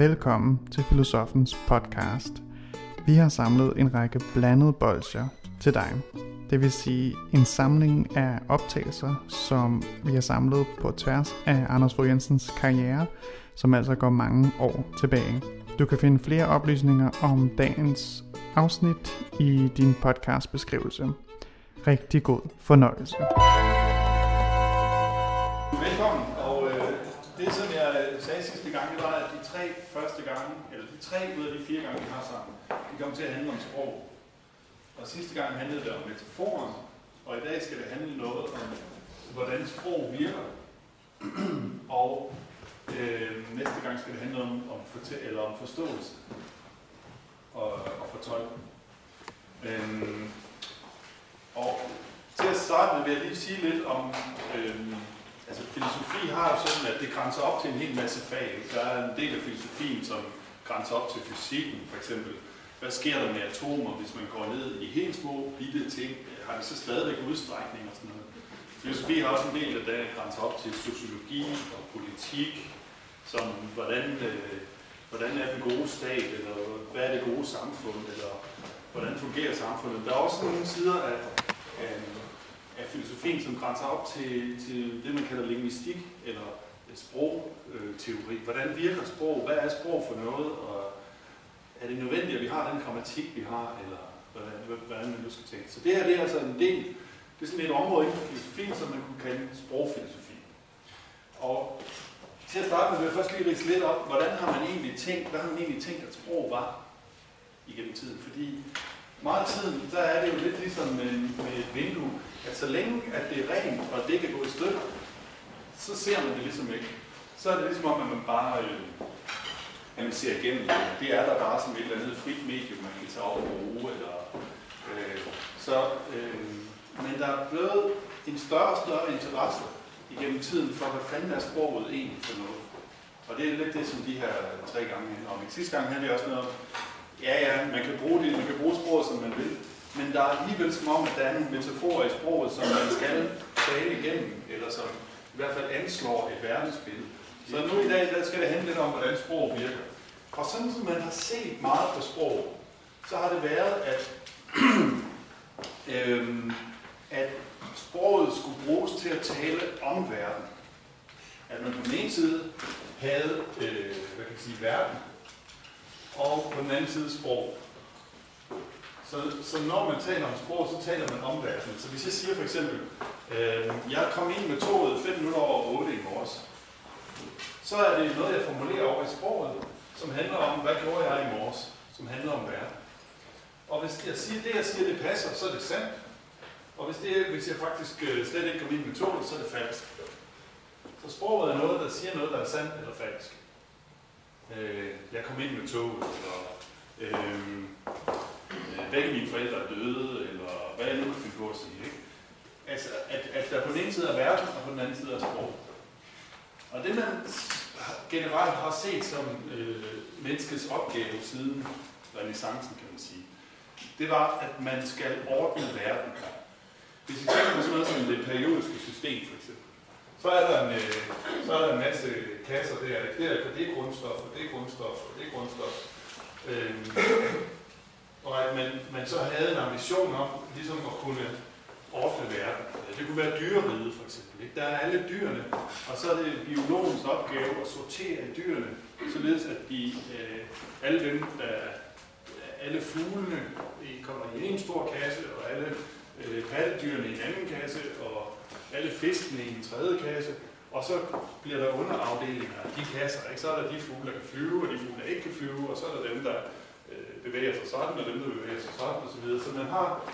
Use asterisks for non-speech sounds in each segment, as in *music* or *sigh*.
Velkommen til Filosofens podcast. Vi har samlet en række blandede bolcher til dig. Det vil sige en samling af optagelser, som vi har samlet på tværs af Anders Fogh Jensens karriere, som altså går mange år tilbage. Du kan finde flere oplysninger om dagens afsnit i din podcast beskrivelse. Rigtig god fornøjelse. Velkommen, det som jeg øh, sagde sidste gang, det var, at de tre første gange, eller de tre ud af de fire gange, vi har sammen, de kom til at handle om sprog. Og sidste gang handlede det om metaforen, og i dag skal det handle noget om, hvordan sprog virker. *clears throat* og øh, næste gang skal det handle om, om, fortæ- eller om forståelse og, og fortolkning. Øhm, og til at starte med vil jeg lige sige lidt om, øhm, altså filosofi har jo sådan, at det grænser op til en hel masse fag. Der er en del af filosofien, som grænser op til fysikken, for eksempel. Hvad sker der med atomer, hvis man går ned i helt små bitte ting? Har det så stadigvæk udstrækning og sådan noget? Filosofi har også en del af det, grænser op til sociologi og politik, som hvordan, øh, hvordan er den gode stat, eller hvad er det gode samfund, eller hvordan fungerer samfundet. Der er også nogle sider af, af, af filosofien, som grænser op til, til det, man kalder linguistik, eller øh, sprogteori. Øh, hvordan virker sprog? Hvad er sprog for noget? Og er det nødvendigt, at vi har den grammatik, vi har, eller hvordan, hvordan man nu skal tænke? Så det her det er altså en del, det er sådan et område inden for filosofien, som man kunne kalde sprogfilosofi. Og til at starte med vil jeg først lige rise lidt op, hvordan har man egentlig tænkt, hvad har man egentlig tænkt, at sprog var igennem tiden? Fordi meget af tiden, der er det jo lidt ligesom med, med et vindue, at så længe at det er rent, og det kan gå i stykker, så ser man det ligesom ikke. Så er det ligesom om, at man bare øh, at man ser igennem det. Det er der bare som et eller andet frit medium, man kan tage over og bruge. Eller, øh, så, øh, men der er blevet en større og større interesse igennem tiden for, hvad fanden er sproget egentlig for noget. Og det er lidt det, som de her tre gange handler om. I sidste gang handler det også noget om, ja ja, man kan bruge det, man kan bruge sproget, som man vil, men der er alligevel som om, at der er nogle metaforer i sproget, som man skal tale igennem, eller som i hvert fald anslår et verdensbillede. Så nu i dag, der skal det handle lidt om, hvordan sprog virker. Og sådan som man har set meget på sprog, så har det været, at, *clears throat* øhm, at sproget skulle bruges til at tale om verden. At man på den ene side havde, øh, hvad kan jeg sige, verden, og på den anden side sprog. Så, så når man taler om sprog, så taler man om verden. Så hvis jeg siger for eksempel, øh, jeg kom ind med toget 5 minutter over 8 i morges, så er det noget, jeg formulerer over i sproget, som handler om, hvad gjorde jeg i morges, som handler om verden. Og hvis jeg siger, det jeg siger, det passer, så er det sandt. Og hvis, det, hvis jeg faktisk øh, slet ikke kom ind med toget, så er det falsk. Så sproget er noget, der siger noget, der er sandt eller falsk. Øh, jeg kom ind med toget, eller øh, begge mine forældre er døde, eller hvad jeg nu kan finde på at sige. Ikke? Altså, at, at der på den ene side er verden, og på den anden side er sprog. Og det man generelt har set som øh, menneskets opgave siden renaissancen, kan man sige, det var, at man skal ordne verden. Hvis vi tænker på sådan noget som det periodiske system, for eksempel, så er der en, øh, så er der en masse kasser der, det er, det er grundstof, og det er grundstof, og det er grundstof. Øh, og at man, man så havde en ambition om ligesom at kunne ordne verden. Det kunne være dyreriget for eksempel. Ikke? Der er alle dyrene, og så er det biologens opgave at sortere i dyrene, således at de, øh, alle dem, der, alle fuglene kommer i en stor kasse, og alle øh, pattedyrene i en anden kasse, og alle fiskene i en tredje kasse, og så bliver der underafdelinger af de kasser. Ikke? Så er der de fugle, der kan flyve, og de fugle, der ikke kan flyve, og så er der dem, der bevæger sig sådan, og dem, der bevæger sig sådan, osv. Så, så man har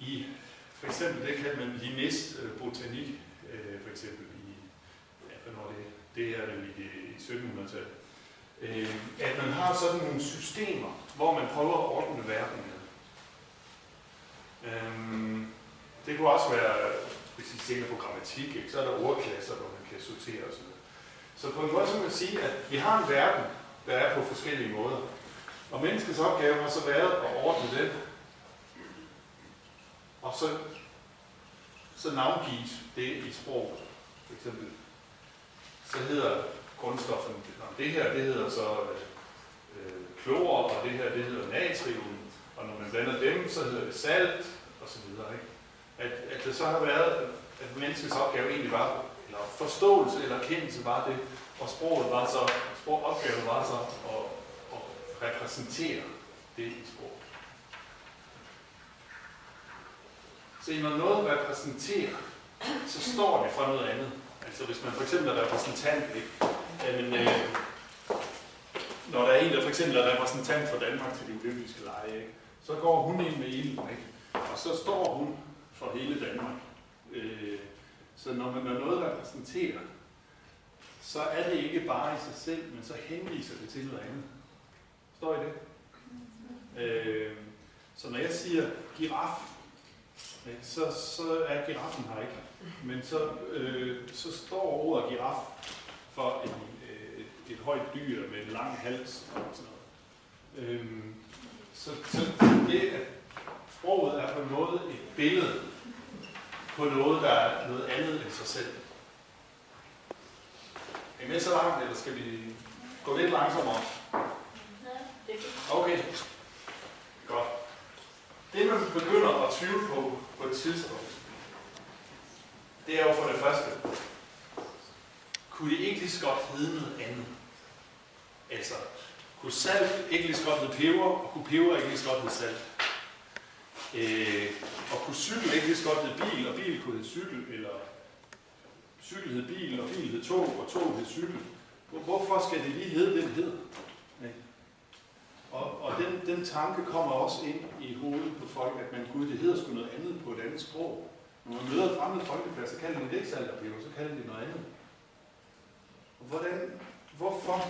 i for eksempel, det kalder man Linnés øh, botanik, øh, for eksempel i, ja, hvornår det, det er vel i, i 1700-tallet, øh, at man har sådan nogle systemer, hvor man prøver at ordne verden med. Øh, det kunne også være, hvis I tænker på grammatik, ikke, så er der ordklasser, hvor man kan sortere osv. Så på en måde så kan man sige, at vi har en verden, der er på forskellige måder. Og menneskets opgave har så været at ordne den og så, så navngives det i sprog, for eksempel. Så hedder grundstofferne. Det her, det hedder så øh, øh, klor, og det her, det hedder natrium. Og når man blander dem, så hedder det salt, og så videre. Ikke? At, at det så har været, at menneskets opgave egentlig var, eller forståelse eller erkendelse var det, og sproget var så, sprog, opgaven var så at, repræsenterer repræsentere det i sproget. Så når noget repræsenterer, så står det for noget andet. Altså hvis man for eksempel er repræsentant, ikke? Jamen, øh, når der er en, der for eksempel er repræsentant for Danmark til de olympiske lege, ikke? så går hun ind med ilden, ikke? og så står hun for hele Danmark. Øh, så når man når noget repræsenterer, så er det ikke bare i sig selv, men så henviser det til noget andet. Står I det? Øh, så når jeg siger giraf, så, så er giraffen her ikke. Men så, øh, så står ordet giraf for en, øh, et, et højt dyr med en lang hals og sådan noget. Øh, så, så det, at sproget er på en måde et billede på noget, der er noget andet end sig selv. Er I med så langt, eller skal vi gå lidt langsommere? Okay. Godt. Det, man begynder at tvivle på på et tidspunkt, det er jo for det første, kunne det ikke lige så godt hedde noget andet? Altså, kunne salt ikke lige så godt hedde peber, og kunne peber ikke lige så godt hedde salt? Øh, og kunne cykel ikke lige så godt hedde bil, og bil kunne hedde cykel, eller cykel hed bil, og bil hed tog, og tog hed cykel. Hvorfor skal det lige hedde det, det hedder? Og, og den, den tanke kommer også ind i hovedet på folk, at man, gud, det hedder sgu noget andet på et andet sprog. Når man møder fremmede fremmed folkefærd, så kalder de det ikke salterpeber, så kalder de noget andet. Og hvordan, hvorfor?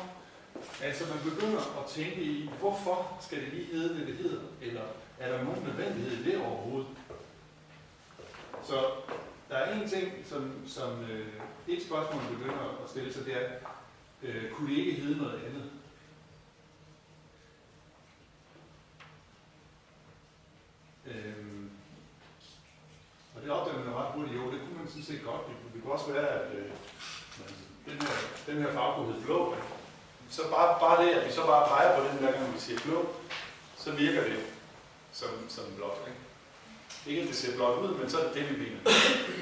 Altså man begynder at tænke i, hvorfor skal det lige hedde det, det hedder? Eller er der nogen nødvendighed i det overhovedet? Så der er en ting, som, som øh, et spørgsmål begynder at stille sig, det er, øh, kunne det ikke hedde noget andet? Øhm, og det opdagede man ret hurtigt, jo, det kunne man sådan set godt. Det, det kunne også være, at øh, den, her, den her farve kunne hedde blå. Så bare, bare det, at vi så bare peger på den hver gang, vi siger blå, så virker det som, som blåt. Ikke? ikke at det ser blåt ud, men så er det det, vi mener.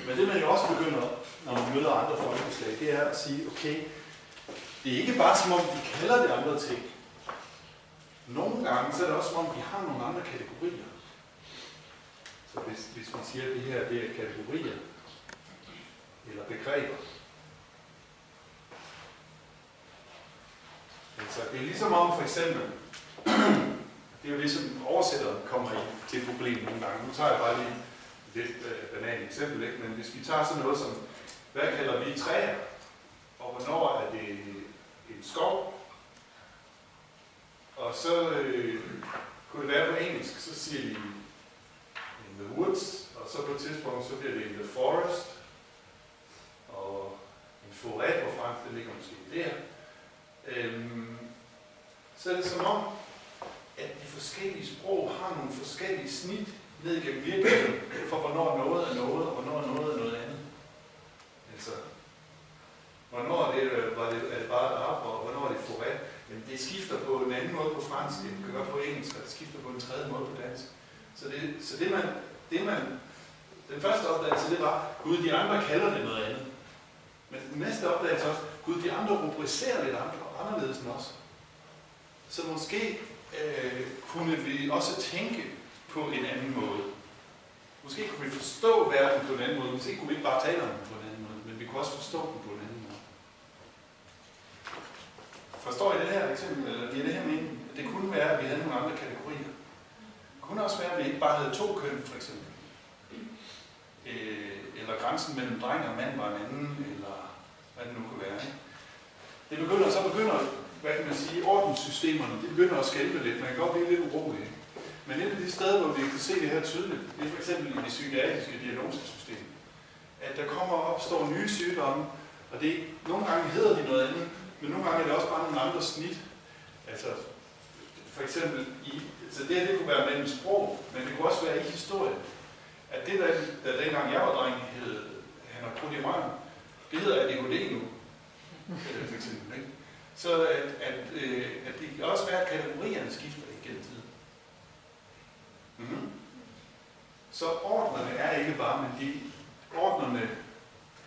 Men det man jo også begynder, når man møder andre folkeslag, det er at sige, okay, det er ikke bare som om, de kalder det andre ting. Nogle gange så er det også som om, de har nogle andre kategorier. Så hvis, hvis vi siger, at det her det er kategorier, eller begreber, altså det er ligesom om for eksempel, *clears throat* det er jo ligesom oversætteren kommer i til et problem nogle gange. Nu tager jeg bare lige et lidt øh, banalt eksempel, ikke? men hvis vi tager sådan noget som, hvad kalder vi træer, og hvornår er det en skov, og så øh, kunne det være på engelsk, så siger de the woods, og så på et tidspunkt, så bliver det in the forest, og en forret på fransk, det ligger måske der. Øhm, så er det som om, at de forskellige sprog har nogle forskellige snit ned gennem virkeligheden, for hvornår noget er noget, og hvornår noget er noget andet. Altså, hvornår er det, øh, var det, er det bare et arab, og hvornår er det forret. Men det skifter på en anden måde på fransk, det gør på engelsk, og det skifter på en tredje måde på dansk. Så det, så det man, det man, den første opdagelse, det var, gud, de andre kalder det noget andet. Men den næste opdagelse også, gud, de andre rubricerer lidt andre, anderledes end os. Så måske øh, kunne vi også tænke på en anden måde. Måske kunne vi forstå verden på en anden måde. Måske kunne vi ikke bare tale om den på en anden måde, men vi kunne også forstå den på en anden måde. Forstår I det her eksempel, eller giver det her mening? Det kunne være, at vi havde nogle andre kategorier. Kunne også være, at vi ikke bare havde to køn, for eksempel. Øh, eller grænsen mellem dreng og mand var en anden, eller hvad det nu kunne være. Ikke? Det begynder, så begynder, hvad kan man sige, ordenssystemerne, det begynder at skælpe lidt. Man kan godt blive lidt urolig. Men et af de steder, hvor vi kan se det her tydeligt, det er for eksempel i det psykiatriske diagnosesystem. At der kommer og opstår nye sygdomme, og det, nogle gange hedder de noget andet, men nogle gange er det også bare nogle andre snit. Altså, for eksempel, i, så det her det kunne være mellem sprog, men det kunne også være i historie. At det, der, der dengang jeg var dreng, hed han har krudt i røven, det hedder ADHD nu. for eksempel. Ikke? Så at, at, øh, at det kan også være, at kategorierne skifter igennem tiden. Mm-hmm. Så ordnerne er ikke bare, men de ordnerne,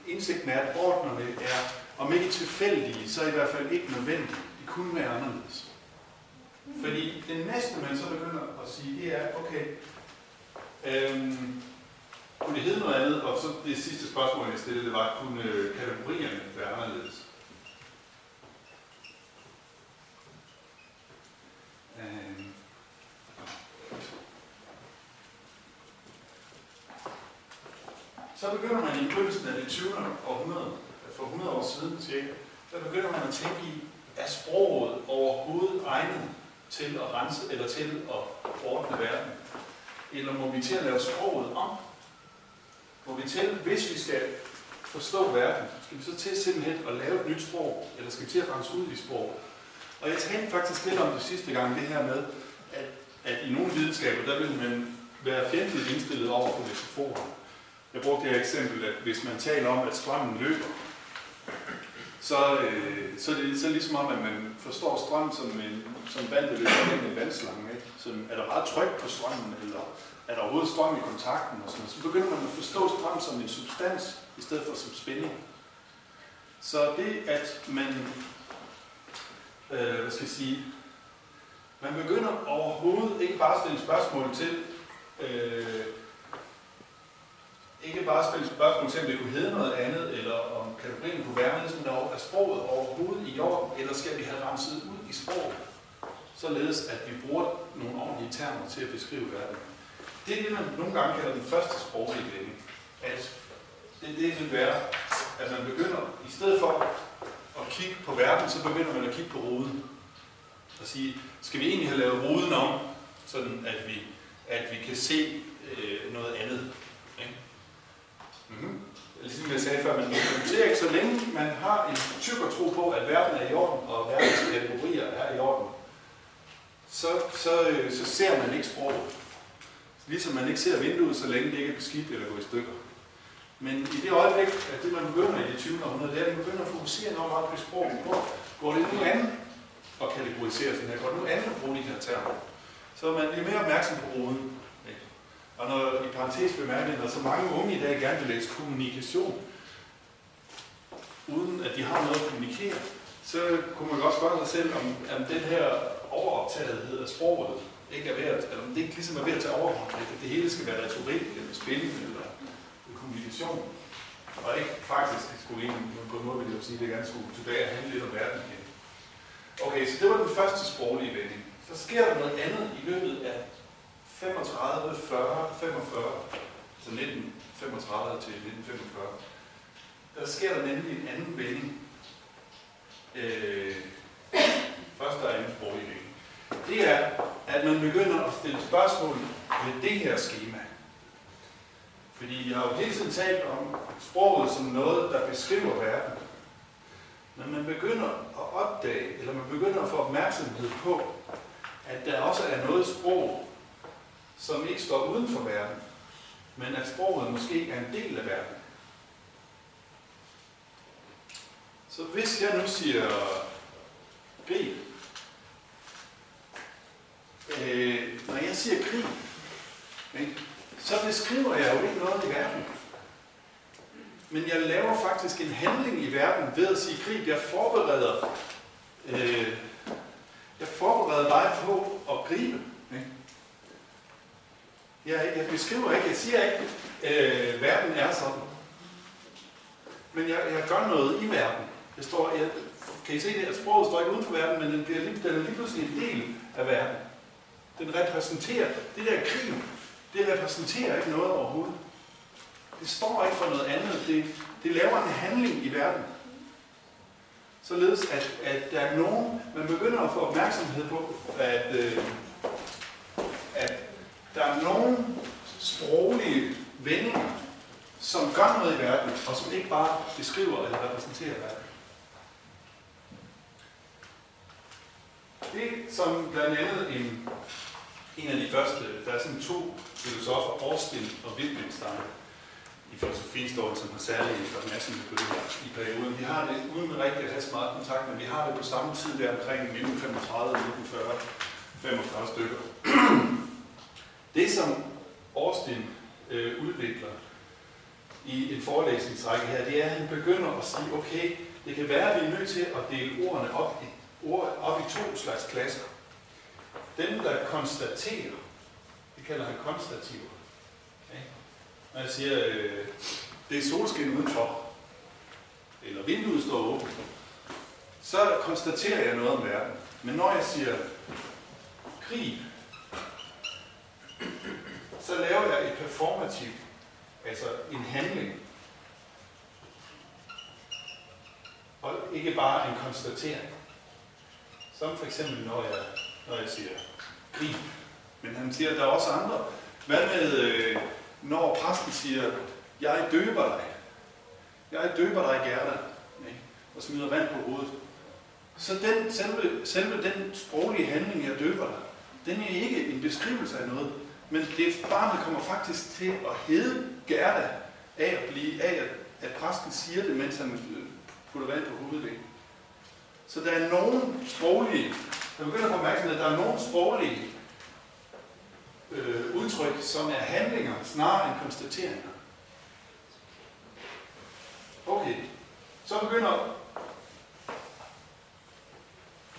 indsigten er, at ordnerne er, om ikke tilfældige, så i hvert fald ikke nødvendige. De kunne være anderledes. Fordi det næste, man så begynder at sige, det er, okay, øhm, kunne det hedde noget andet? Og så det sidste spørgsmål, jeg stillede, det var, kunne øh, kategorierne være anderledes? Øhm, så begynder man i begyndelsen af det 20. århundrede, for 100 år siden cirka, så begynder man at tænke i, er sproget overhovedet egnet til at rense eller til at ordne verden? Eller må vi til at lave sproget om? Må vi til, hvis vi skal forstå verden, skal vi så til simpelthen at lave et nyt sprog, eller skal vi til at rense ud i sprog? Og jeg talte faktisk lidt om det sidste gang, det her med, at, at i nogle videnskaber, der vil man være fjendtligt indstillet over for metaforer. Jeg brugte det her eksempel, at hvis man taler om, at strømmen løber, så, øh, så, det, så er det ligesom om, at man forstår strøm som, en, som vand, der løber gennem en vandslange. Ikke? Så er der meget tryk på strømmen, eller er der overhovedet strøm i kontakten? Og sådan Så begynder man at forstå strøm som en substans, i stedet for som spænding. Så det, at man, øh, hvad skal jeg sige, man begynder overhovedet ikke bare at stille spørgsmål til, øh, ikke bare stille spørgsmål til, om det kunne hedde noget andet, eller om kategorien kunne være noget, er sproget overhovedet i orden, eller skal vi have renset ud i sproget, således at vi bruger nogle ordentlige termer til at beskrive verden. Det er det, man nogle gange kalder den første sproglige. At det, det vil være, at man begynder, i stedet for at kigge på verden, så begynder man at kigge på ruden. Og sige, skal vi egentlig have lavet ruden om, sådan at vi, at vi kan se øh, noget andet Mm-hmm. Ligesom jeg sagde før, man ser ikke, så længe man har en tro på, at verden er i orden, og verdens kategorier er i orden, så, så, øh, så ser man ikke sproget. Ligesom man ikke ser vinduet, så længe det ikke er beskidt eller går i stykker. Men i det øjeblik, at det man begynder i det 20. århundrede, det er, at man begynder at fokusere enormt meget på sproget. Hvor går det nu an at kategorisere sådan her? Går det nu an at bruge de her termer? Så man bliver mere opmærksom på roden. Og når i parentes bemærket, når så mange unge i dag gerne vil læse kommunikation, uden at de har noget at kommunikere, så kunne man også spørge sig selv, om, om den her overoptagethed af sproget ikke er ved at, eller om det ikke ligesom er ved at tage overhånd, at det hele skal være retorik, eller spænding, eller kommunikation. Og ikke faktisk skulle egentlig, på en måde vil jeg sige, at det gerne skulle tilbage og handle lidt om verden igen. Okay, så det var den første sproglige vending. Så sker der noget andet i løbet af 35, 40, 45, altså 1935 til 1945, der sker der nemlig en anden vending. Øh, først og anden sproglig vending. Det er, at man begynder at stille spørgsmål ved det her schema. Fordi jeg har jo hele tiden talt om sproget som noget, der beskriver verden. Men man begynder at opdage, eller man begynder at få opmærksomhed på, at der også er noget sprog, som ikke står uden for verden, men at sproget måske er en del af verden. Så hvis jeg nu siger krig, øh, når jeg siger krig, ikke, så beskriver jeg jo ikke noget i verden. Men jeg laver faktisk en handling i verden ved at sige krig. Jeg forbereder, øh, jeg forbereder dig på at gribe. Jeg, jeg beskriver ikke, jeg siger ikke, øh, verden er sådan. Men jeg, jeg gør noget i verden. Det står, jeg, kan I se det, at sproget står ikke uden for verden, men den, bliver lige, den er lige pludselig en del af verden. Den repræsenterer, det der krig, det repræsenterer ikke noget overhovedet. Det står ikke for noget andet. Det, det laver en handling i verden. Således, at, at der er nogen, man begynder at få opmærksomhed på, at, øh, der er nogle sproglige vendinger, som gør noget i verden, og som ikke bare beskriver eller repræsenterer verden. Det, som blandt andet en, en af de første, der er sådan to filosofer, Austin og Wittgenstein, i filosofi står som har særlig opmærksomhed på det her i perioden. Vi har det uden rigtig at have så meget kontakt, men vi har det på samme tid der omkring 1935, 1940, 45 stykker. Det som Austin øh, udvikler i en forelæsningsrække her, det er, at han begynder at sige, okay, det kan være, at vi er nødt til at dele ordene op i, ord, op i to slags klasser. Dem, der konstaterer, det kalder han konstativer. Okay? Når jeg siger, øh, det er solskin udenfor, eller vinduet står åbent, så konstaterer jeg noget om verden. Men når jeg siger krig, så laver jeg et performativ, altså en handling. Og ikke bare en konstatering. Som for eksempel, når jeg, når jeg siger grib. Men han siger, at der er også andre. Hvad med, øh, når præsten siger, jeg døber dig. Jeg døber dig, Gerda. Ikke? Og smider vand på hovedet. Så den, selve, selve den sproglige handling, jeg døber dig, den er ikke en beskrivelse af noget, men det barnet kommer faktisk til at hedde Gerda af at blive af, at, at præsten siger det, mens han putter vand på hovedet. Så der er nogen sproglige, jeg begynder at få opmærksomhed, at der er nogen sproglige øh, udtryk, som er handlinger snarere end konstateringer. Okay, så begynder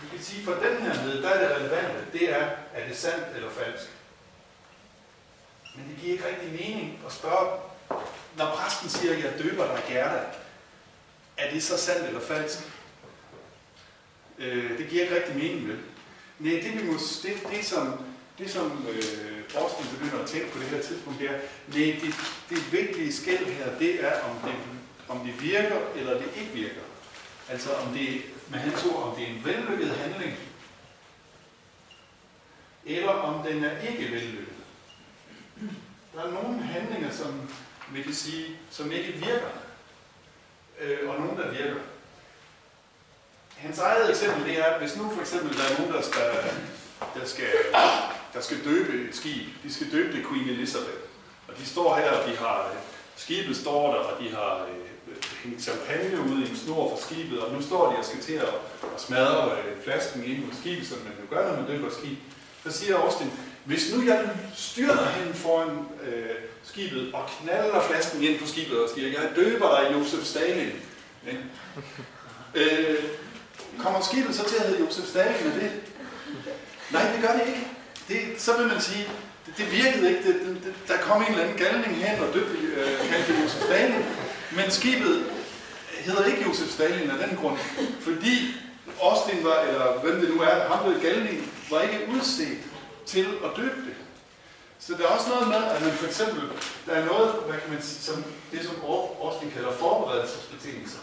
vi kan sige, for den her med, der er det relevante, det er, er det sandt eller falsk? Men det giver ikke rigtig mening at spørge, når præsten siger, at jeg døber dig Gerda, er det så sandt eller falsk? Øh, det giver ikke rigtig mening, vel? Nej, det, vi må, det, det som, det som øh, Austin begynder at tænke på det her tidspunkt, det er, nej, det, det vigtige skæld her, det er, om det, om det virker eller det ikke virker. Altså om det, med hans ord, om det er en vellykket handling, eller om den er ikke vellykket. Der er nogle handlinger, som vi kan sige, som ikke virker, øh, og nogle, der virker. Hans eget eksempel, det er, hvis nu for eksempel der er nogen, der skal, der skal, der skal døbe et skib, de skal døbe det Queen Elizabeth, og de står her, og de har, skibet står der, og de har øh, hængt champagne ud i en snor for skibet, og nu står de og skal til at, at smadre øh, flasken ind på skibet, som man jo gør, når man døber et skib. Så siger Austin, hvis nu jeg styrter hen foran øh, skibet og knaller flasken ind på skibet og siger, jeg døber dig Josef Stalin. ikke? Øh, kommer skibet så til at hedde Josef Stalin med det? Nej, det gør det ikke. Det, så vil man sige, det, det virkede ikke. Det, det, der kom en eller anden galning hen og døbte øh, kaldte Josef Stalin. Men skibet hedder ikke Josef Stalin af den grund. Fordi Austin var, eller hvem det nu er, ham ved galning, var ikke udset til at døbe det. Så der er også noget med, at man for eksempel, der er noget, hvad kan man sige, som det som Austin kalder forberedelsesbetingelser.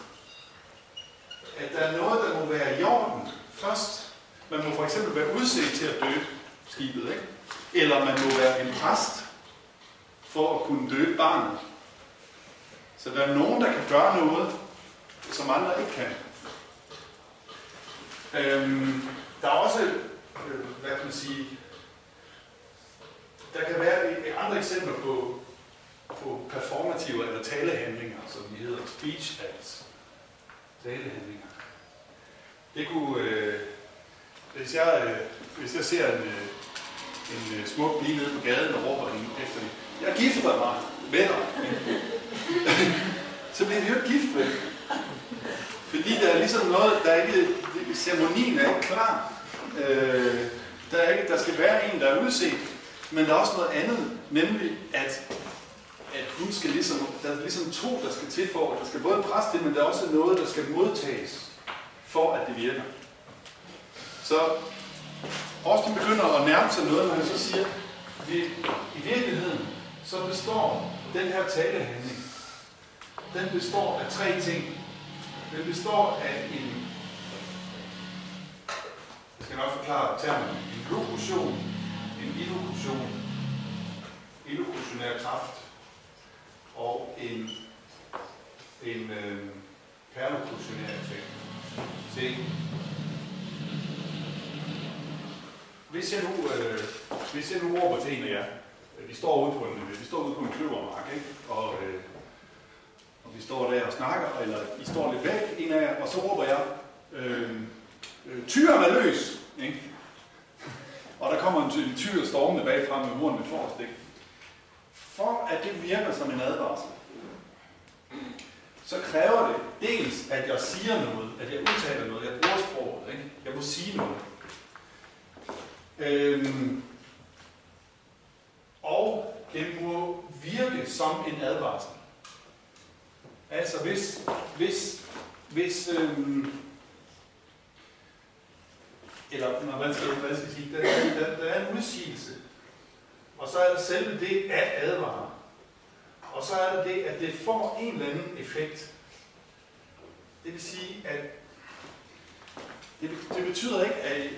At der er noget, der må være i orden først. Man må for eksempel være udset til at døbe skibet, ikke? Eller man må være en præst for at kunne døbe barnet. Så der er nogen, der kan gøre noget, som andre ikke kan. Øhm, der er også, øh, hvad kan man sige, der kan være andre eksempler på, på performative eller talehandlinger, som de hedder speech acts. Talehandlinger. Det kunne, øh, hvis, jeg, øh, hvis jeg ser en, øh, en øh, smuk pige nede på gaden og råber hende efter hende, jeg gifter mig med dig. *laughs* så bliver vi jo ikke gift med. Fordi der er ligesom noget, der er ikke, ceremonien er ikke klar. Øh, der, er ikke, der skal være en, der er udset, men der er også noget andet, nemlig at, at hun skal ligesom, der er ligesom to, der skal til for, der skal både præste det, men der er også noget, der skal modtages, for at det virker. Så Austin begynder at nærme sig noget, når han så siger, at i virkeligheden, så består den her talehandling, den består af tre ting. Den består af en, jeg skal nok forklare termen, en lokution, en illokution, illokutionær kraft og en, en øh, perlokutionær effekt. Se. Hvis jeg nu, øh, hvis jeg nu råber til en af jer, øh, vi står ude på en, øh, vi står ude på en kløvermark, ikke? og øh, står der og snakker, eller I står lidt væk, en af jer, og så råber jeg, øh, øh, tyren er løs, ikke? Og der kommer en tyr stormende bagfra med hornene forrest, ikke? For at det virker som en advarsel, så kræver det dels, at jeg siger noget, at jeg udtaler noget, jeg bruger sproget, ikke? Jeg må sige noget. Øhm, og det må virke som en advarsel. Altså hvis, hvis, hvis øhm, eller når man skal, hvad skal sige, der, der, der er en udsigelse, og så er der selve det at advare. Og så er der det, at det får en eller anden effekt. Det vil sige, at det, det betyder ikke, at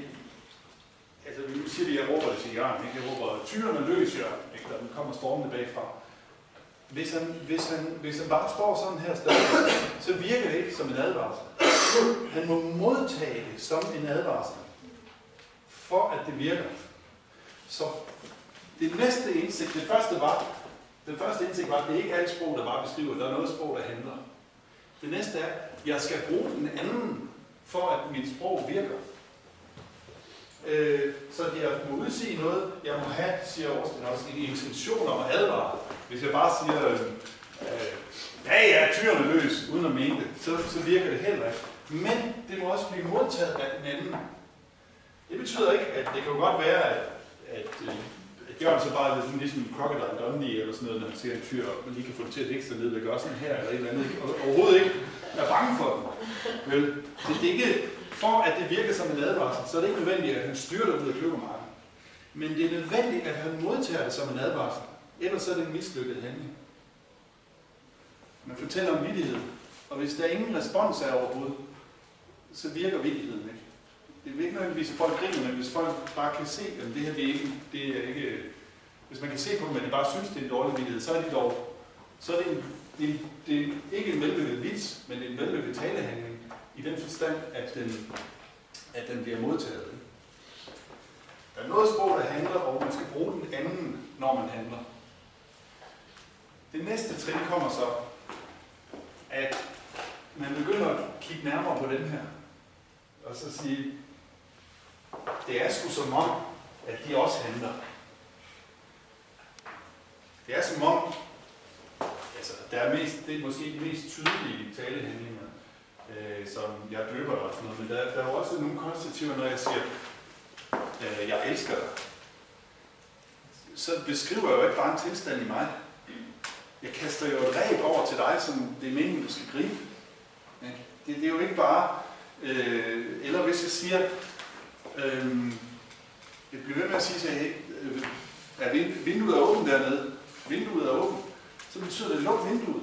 altså vi siger det, jeg råber det til Jørgen, ikke? jeg råber, tyrene er løs, Jørgen, ikke? der kommer stormende bagfra. Hvis han, hvis, han, hvis han bare står sådan her sted, så virker det ikke som en advarsel. Han må modtage det som en advarsel, for at det virker. Så det næste indsigt, det første var, den første indsigt var, at det er ikke alt sprog, der bare beskriver, der er noget sprog, der handler. Det næste er, at jeg skal bruge den anden, for at mit sprog virker. Øh, så jeg må udsige noget, jeg må have, siger Årsten også, en intention om at advare. Hvis jeg bare siger, øh, ja ja, tyren er løs, uden at mene det, så, så virker det heller ikke. Men det må også blive modtaget af den anden. Det betyder ikke, at det kan jo godt være, at, at, øh, at Jørgen så bare er sådan ligesom Crocodile Dundee eller sådan noget, når han ser en tyr, og man lige kan få det til at lægge sig ned, det gøre sådan her eller et eller andet, og overhovedet ikke er bange for den. Vel, det, det er ikke, for at det virker som en advarsel, så er det ikke nødvendigt, at han styrter ud af kløvermarken. Men det er nødvendigt, at han modtager det som en advarsel. Ellers er det en mislykket handling. Man fortæller om vidtighed, og hvis der ingen respons er overhovedet, så virker vidtigheden ikke. Det er ikke nødvendigvis, at folk griner, men hvis folk bare kan se, at det her det er ikke, det er ikke hvis man kan se på dem, at de bare synes, det er en dårlig vidtighed, så er det dog, så er det, en, det, det er ikke en vellykket vits, men en vellykket talehandling, i den forstand, at den, at den bliver modtaget. Der er noget sprog, der handler, og man skal bruge den anden, når man handler. Det næste trin kommer så, at man begynder at kigge nærmere på den her, og så sige, det er sgu som om, at de også handler. Det er som om, altså der er mest, det er måske de mest tydelige talehandlinger, øh, som jeg døber og sådan noget, men der, der er også nogle konstitutiver, når jeg siger, øh, jeg elsker dig. Så beskriver jeg jo ikke bare en tilstand i mig. Jeg kaster jo et ræb over til dig, som det er meningen, du skal gribe. Det, det er jo ikke bare, øh, eller hvis jeg siger, Øhm, jeg bliver ved med at sige, at øh, er vinduet er åbent dernede, vinduet er åbent, så betyder det, luk vinduet.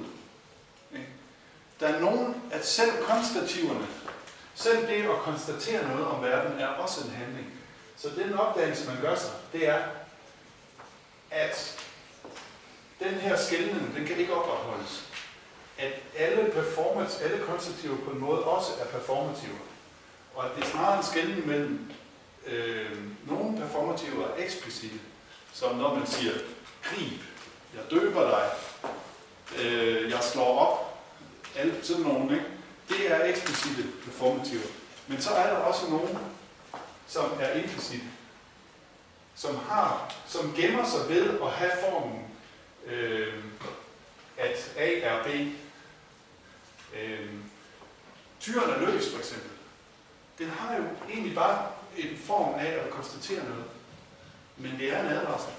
Der er nogen, at selv konstativerne, selv det at konstatere noget om verden, er også en handling. Så den opdagelse, man gør sig, det er, at den her skældning, den kan ikke opretholdes. At alle performance, alle konstativer på en måde også er performative. Og at det er snarere en skældning mellem øh, nogle performativer er eksplicite, som når man siger, grib, jeg døber dig, øh, jeg slår op, alle sådan nogle, ikke? det er eksplicite performative. Men så er der også nogle, som er implicite, som har, som gemmer sig ved at have formen, øh, at A er B. Øh, tyren er løs, for eksempel. Den har jo egentlig bare en form af at konstatere noget. Men det er en advarsel.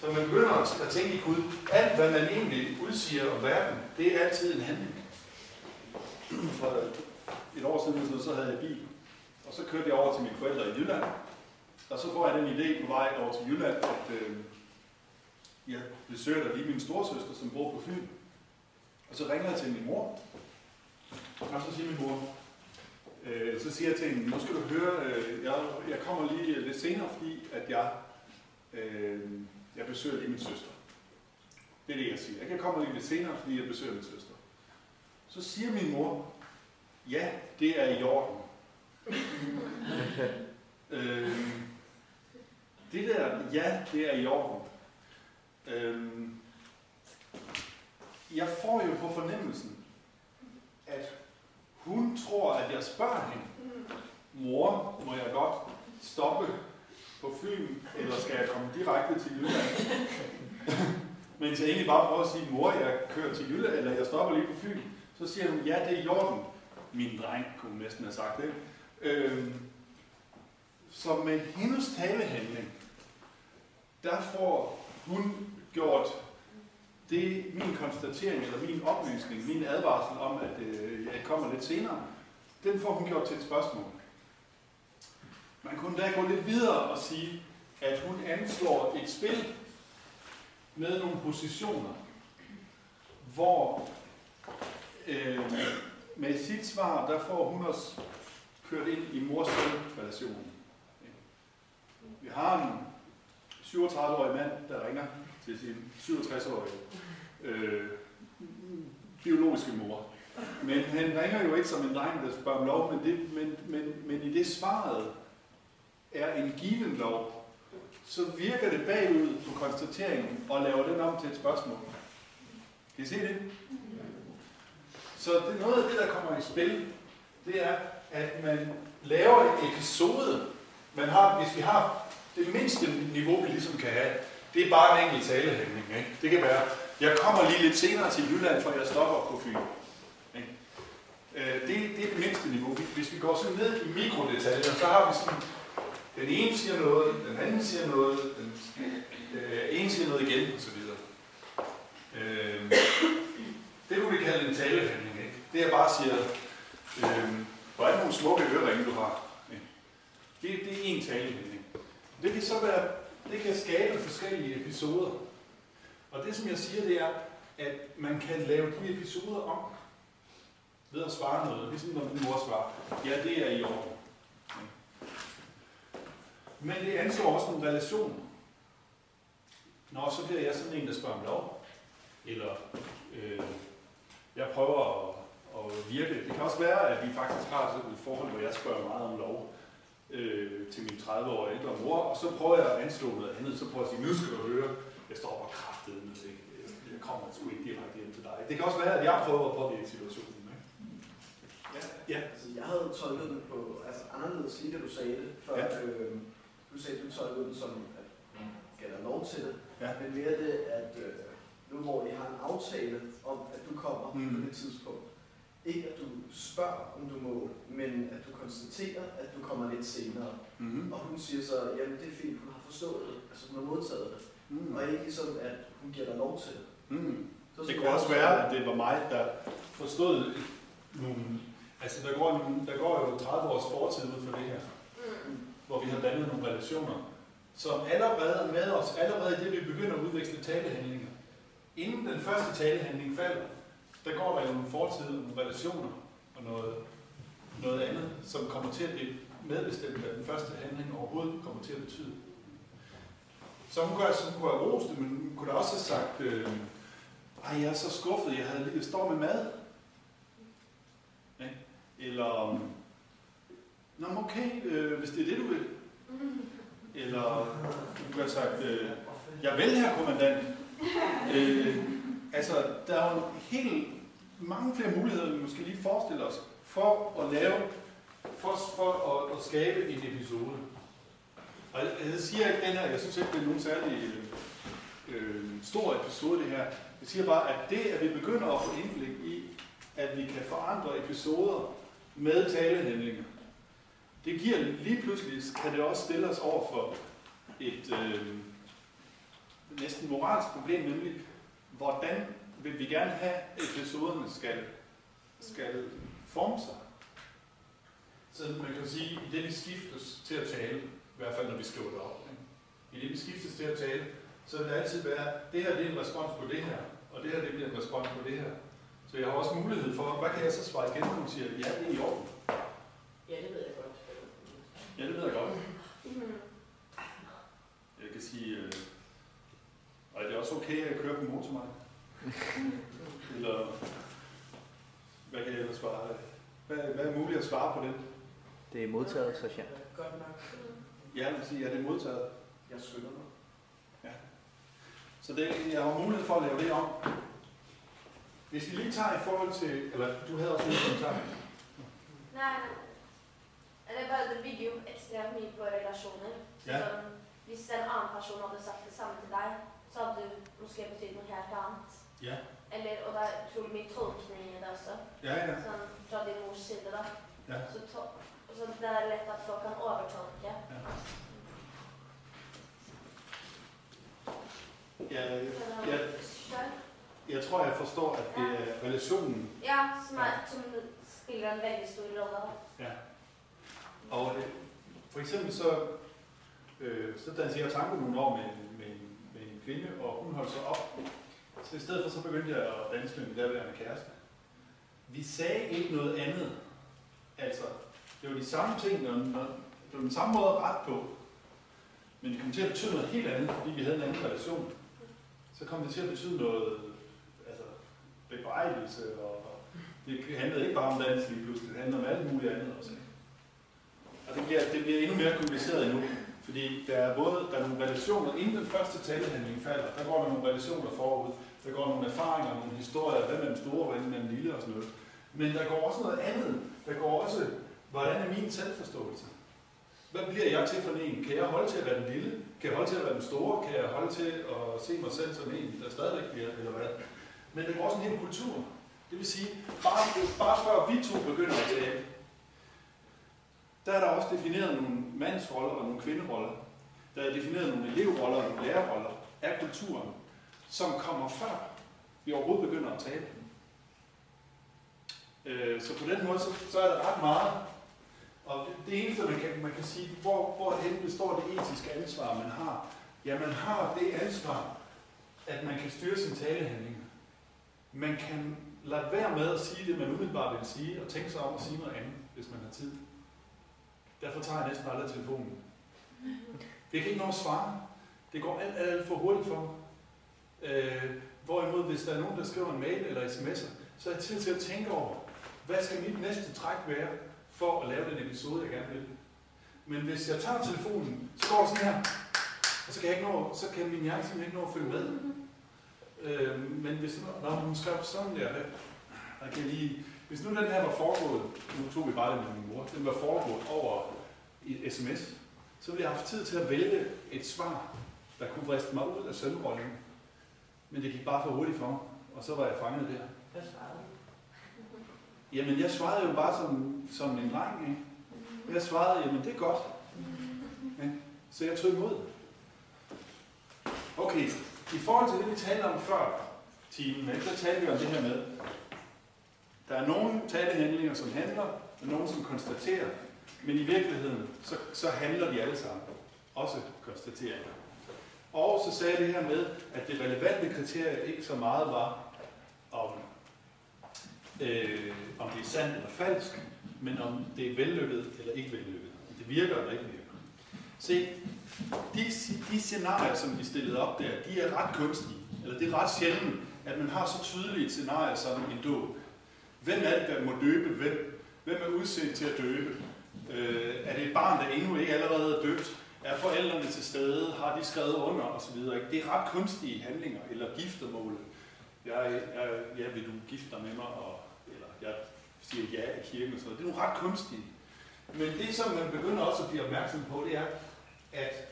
Så man begynder at tænke i Gud. Alt, hvad man egentlig udsiger om verden, det er altid en handling. For et år siden, så havde jeg bil, og så kørte jeg over til mine forældre i Jylland. Og så får jeg den idé på vej over til Jylland, at øh, jeg besøger der lige min storsøster, som bor på Fyn. Og så ringer jeg til min mor, og så siger min mor, øh, så siger jeg til hende, nu skal du høre, øh, jeg, jeg kommer lige øh, lidt senere, fordi at jeg øh, jeg besøger lige min søster. Det er det, jeg siger. Jeg kan komme lige lidt senere, fordi jeg besøger min søster. Så siger min mor, ja, det er i orden. *laughs* øh, det der, ja, det er i orden. Øh, jeg får jo på fornemmelsen, at hun tror, at jeg spørger hende, mor, må jeg godt stoppe på Fyn, eller skal jeg komme direkte til Jylland? *laughs* Men jeg egentlig bare prøver at sige, mor, jeg kører til Jylland, eller jeg stopper lige på Fyn. Så siger hun, ja, det er i orden. Min dreng kunne næsten have sagt det. Øhm, så med hendes talehandling, der får hun gjort det min konstatering, eller min oplysning, min advarsel om, at øh, jeg kommer lidt senere, den får hun gjort til et spørgsmål. Man kunne da gå lidt videre og sige, at hun anslår et spil med nogle positioner, hvor øh, med sit svar, der får hun os kørt ind i mors relationen. Vi har en 37-årig mand, der ringer til sin 67-årige øh, biologiske mor. Men han ringer jo ikke som en dreng, der spørger om lov, men, det, men, men, men i det svaret er en given lov, så virker det bagud på konstateringen og laver den om til et spørgsmål. Kan I se det? Så det, noget af det, der kommer i spil, det er, at man laver en episode. Man har, hvis vi har det mindste niveau, vi ligesom kan have, det er bare en enkelt talehandling. Ikke? Det kan være, jeg kommer lige lidt senere til Jylland, for jeg stopper på Fyn. Ikke? Øh, det, det er det mindste niveau. Hvis vi går sådan ned i mikrodetaljer, så har vi sådan, den ene siger noget, den anden siger noget, den øh, ene siger noget igen, og så videre. Øh, det kunne vi kalde en talehandling. Ikke? Det jeg bare siger, øh, hvor er det nogle smukke øreringe, du har. Ikke? Det, det er en talehandling. Det kan så være det kan skabe forskellige episoder. Og det, som jeg siger, det er, at man kan lave de episoder om ved at svare noget. Ligesom når min mor svarer, ja, det er i orden. Men det anslår også en relation. Nå, så bliver jeg sådan en, der spørger om lov. Eller øh, jeg prøver at, at virke. Det kan også være, at vi faktisk har et forhold, hvor jeg spørger meget om lov øh, til min 30-årige ældre mor, og så prøver jeg at anslå noget andet, så prøver jeg at sige, nu skal du høre, jeg står på kraftet, ikke? jeg kommer sgu ikke direkte hjem til dig. Det kan også være, at jeg prøver at påvirke situationen. Ikke? Ja. ja. Altså, jeg havde tolket det på altså, anderledes lige, da du sagde det, før ja. øh, du sagde, at du tolkede det som, at hun gav dig lov til det, ja. men mere det, at øh, nu hvor I har en aftale om, at du kommer mm. på det tidspunkt, ikke at du spørger, om du må, men at du konstaterer, at du kommer lidt senere. Mm-hmm. Og hun siger så, jamen det er fint, hun har forstået det, altså hun har modtaget det. Mm. Og ikke ligesom, at hun giver dig lov til det. Mm. Så, det kunne også være, at det var mig, der forstod nogle... Altså der går, der går jo 30 års fortid ud for det her, mm. hvor vi har dannet nogle relationer, som allerede med os, allerede det vi begynder at udveksle talehandlinger. Inden den første talehandling falder, der går der jo nogle fortid, nogle relationer og noget, noget andet, som kommer til at blive medbestemt, hvad den første handling overhovedet kommer til at betyde. Så hun kunne, altså, kunne have rost det, men hun kunne da også have sagt, øh, ej, jeg er så skuffet, jeg havde lige står med mad. Ja. Eller, Nå, okay, øh, hvis det er det, du vil. Eller, hun kunne have sagt, øh, jeg vil her, kommandant. Øh, altså, der er jo helt mange flere muligheder, vi måske lige forestiller os, for at lave, for, for at, at skabe en episode. Og jeg, jeg siger ikke den her, jeg synes ikke, det er nogen særlig øh, stor episode det her. Jeg siger bare, at det, at vi begynder at få indblik i, at vi kan forandre episoder med talehandlinger, det giver lige pludselig, kan det også stille os over for et øh, næsten moralsk problem, nemlig hvordan vil vi gerne have, at episoderne skal, skal forme sig. Så man kan sige, i det vi skiftes til at tale, i hvert fald når vi skriver det op, ikke? i det vi skiftes til at tale, så vil det altid være, det her det er en respons på det her, og det her det bliver en respons på det her. Så jeg har også mulighed for, hvad kan jeg så svare igen, når hun siger, ja, det er i orden. Ja, det ved jeg godt. Ja, det ved jeg godt. Jeg kan sige, øh, og er det også okay, at jeg kører på motorvejen? Eller hvad kan jeg ellers svare? Hvad, hvad er muligt at svare på det? Det er modtaget, sergeant. Godt nok. Ja, jeg vil sige, ja, det er modtaget. Jeg skylder mig. Ja. Så det, jeg har mulighed for at lave det om. Hvis vi lige tager i forhold til, eller du havde også en kommentar. Nej, nej. Det er bare, det bygger jo ekstremt mye på relasjoner. Ja. Så, hvis en annen person hadde sagt det samme til deg, så hadde det måske betydd noe helt annet. Ja. Eller, og det er utrolig mye tolkning i det også. Ja, ja. Sånn, fra din mors side, da. Ja. Så, to, så det er lett at folk kan overtolke. Ja, ja, du forstå? jeg tror, jeg forstår, at det er relationen. Ja, som, er, som spiller en veldig stor rolle. Ja. Og øh, for eksempel så, øh, så dansede jeg tango nogle år med, en- med, en- med en kvinde, og hun holdt sig op. Så i stedet for, så begyndte jeg at danse med min daværende kæreste. Vi sagde ikke noget andet. Altså, det var de samme ting, når, når, det var den samme måde at rette på. Men det kom til at betyde noget helt andet, fordi vi havde en anden relation. Så kom det til at betyde noget, altså, bebrejdelse, og det handlede ikke bare om dans lige pludselig, det handlede om alt muligt andet også. Og det bliver, det bliver endnu mere kompliceret endnu, fordi der er både der er nogle relationer, inden den første talehandling falder, der går der nogle relationer forud, der går nogle erfaringer, nogle historier, hvem er den store, hvem er den lille og sådan noget. Men der går også noget andet. Der går også, hvordan er min selvforståelse? Hvad bliver jeg til for en? Kan jeg holde til at være den lille? Kan jeg holde til at være den store? Kan jeg holde til at se mig selv som en, der stadigvæk bliver, eller hvad? Men der går også en hel kultur. Det vil sige, bare, bare før vi to begynder at tale, der er der også defineret nogle mandsroller og nogle kvinderoller. Der er defineret nogle elevroller og nogle lærerroller af kulturen, som kommer før vi overhovedet begynder at tale. Øh, Så på den måde, så, så er der ret meget. Og det, det eneste, man kan, man kan sige, hvor, hvorhen består det etiske ansvar, man har? Ja, man har det ansvar, at man kan styre sin talehandlinger. Man kan lade være med at sige det, man umiddelbart vil sige, og tænke sig om at sige noget andet, hvis man har tid. Derfor tager jeg næsten aldrig telefonen. Jeg kan ikke nå at svare. Det går alt, alt for hurtigt for mig. Øh, hvorimod, hvis der er nogen, der skriver en mail eller sms'er, så er jeg tid til at tænke over, hvad skal mit næste træk være, for at lave den episode, jeg gerne vil. Men hvis jeg tager telefonen, så går det sådan her, og så kan, jeg ikke nå, så kan min hjerne simpelthen ikke nå at følge med. Øh, men hvis når hun skrev sådan der, der kan jeg lige, hvis nu den her var foregået, nu tog vi bare det med min mor, den var foregået over i sms, så ville jeg have haft tid til at vælge et svar, der kunne vriste mig ud af sønderrollen. Men det gik bare for hurtigt for mig, og så var jeg fanget der. Hvad svarede? Jamen, jeg svarede jo bare som, som en dreng, ikke? Jeg svarede, jamen det er godt. Ja. Så jeg tog imod. Okay, i forhold til det, vi talte om før timen, ikke, der talte vi om det her med, der er nogle talehandlinger, som handler, og nogle, som konstaterer, men i virkeligheden, så, så handler de alle sammen. Også konstateringer. Og så sagde jeg det her med, at det relevante kriterie ikke så meget var, om, øh, om det er sandt eller falsk, men om det er vellykket eller ikke vellykket. Om det virker eller ikke virker. Se, de, de scenarier, som vi stillede op der, de er ret kunstige. Eller det er ret sjældent, at man har så tydelige scenarier som en dåb. Hvem er det, der må døbe hvem? Hvem er udset til at døbe? Øh, er det et barn, der endnu ikke allerede er døbt? Er forældrene til stede? Har de skrevet under? Og så videre. ikke? Det er ret kunstige handlinger, eller giftermål. Jeg, jeg, ja, vil du gifte dig med mig? Og, eller jeg siger ja i kirken og sådan noget. Det er nogle ret kunstige. Men det, som man begynder også at blive opmærksom på, det er, at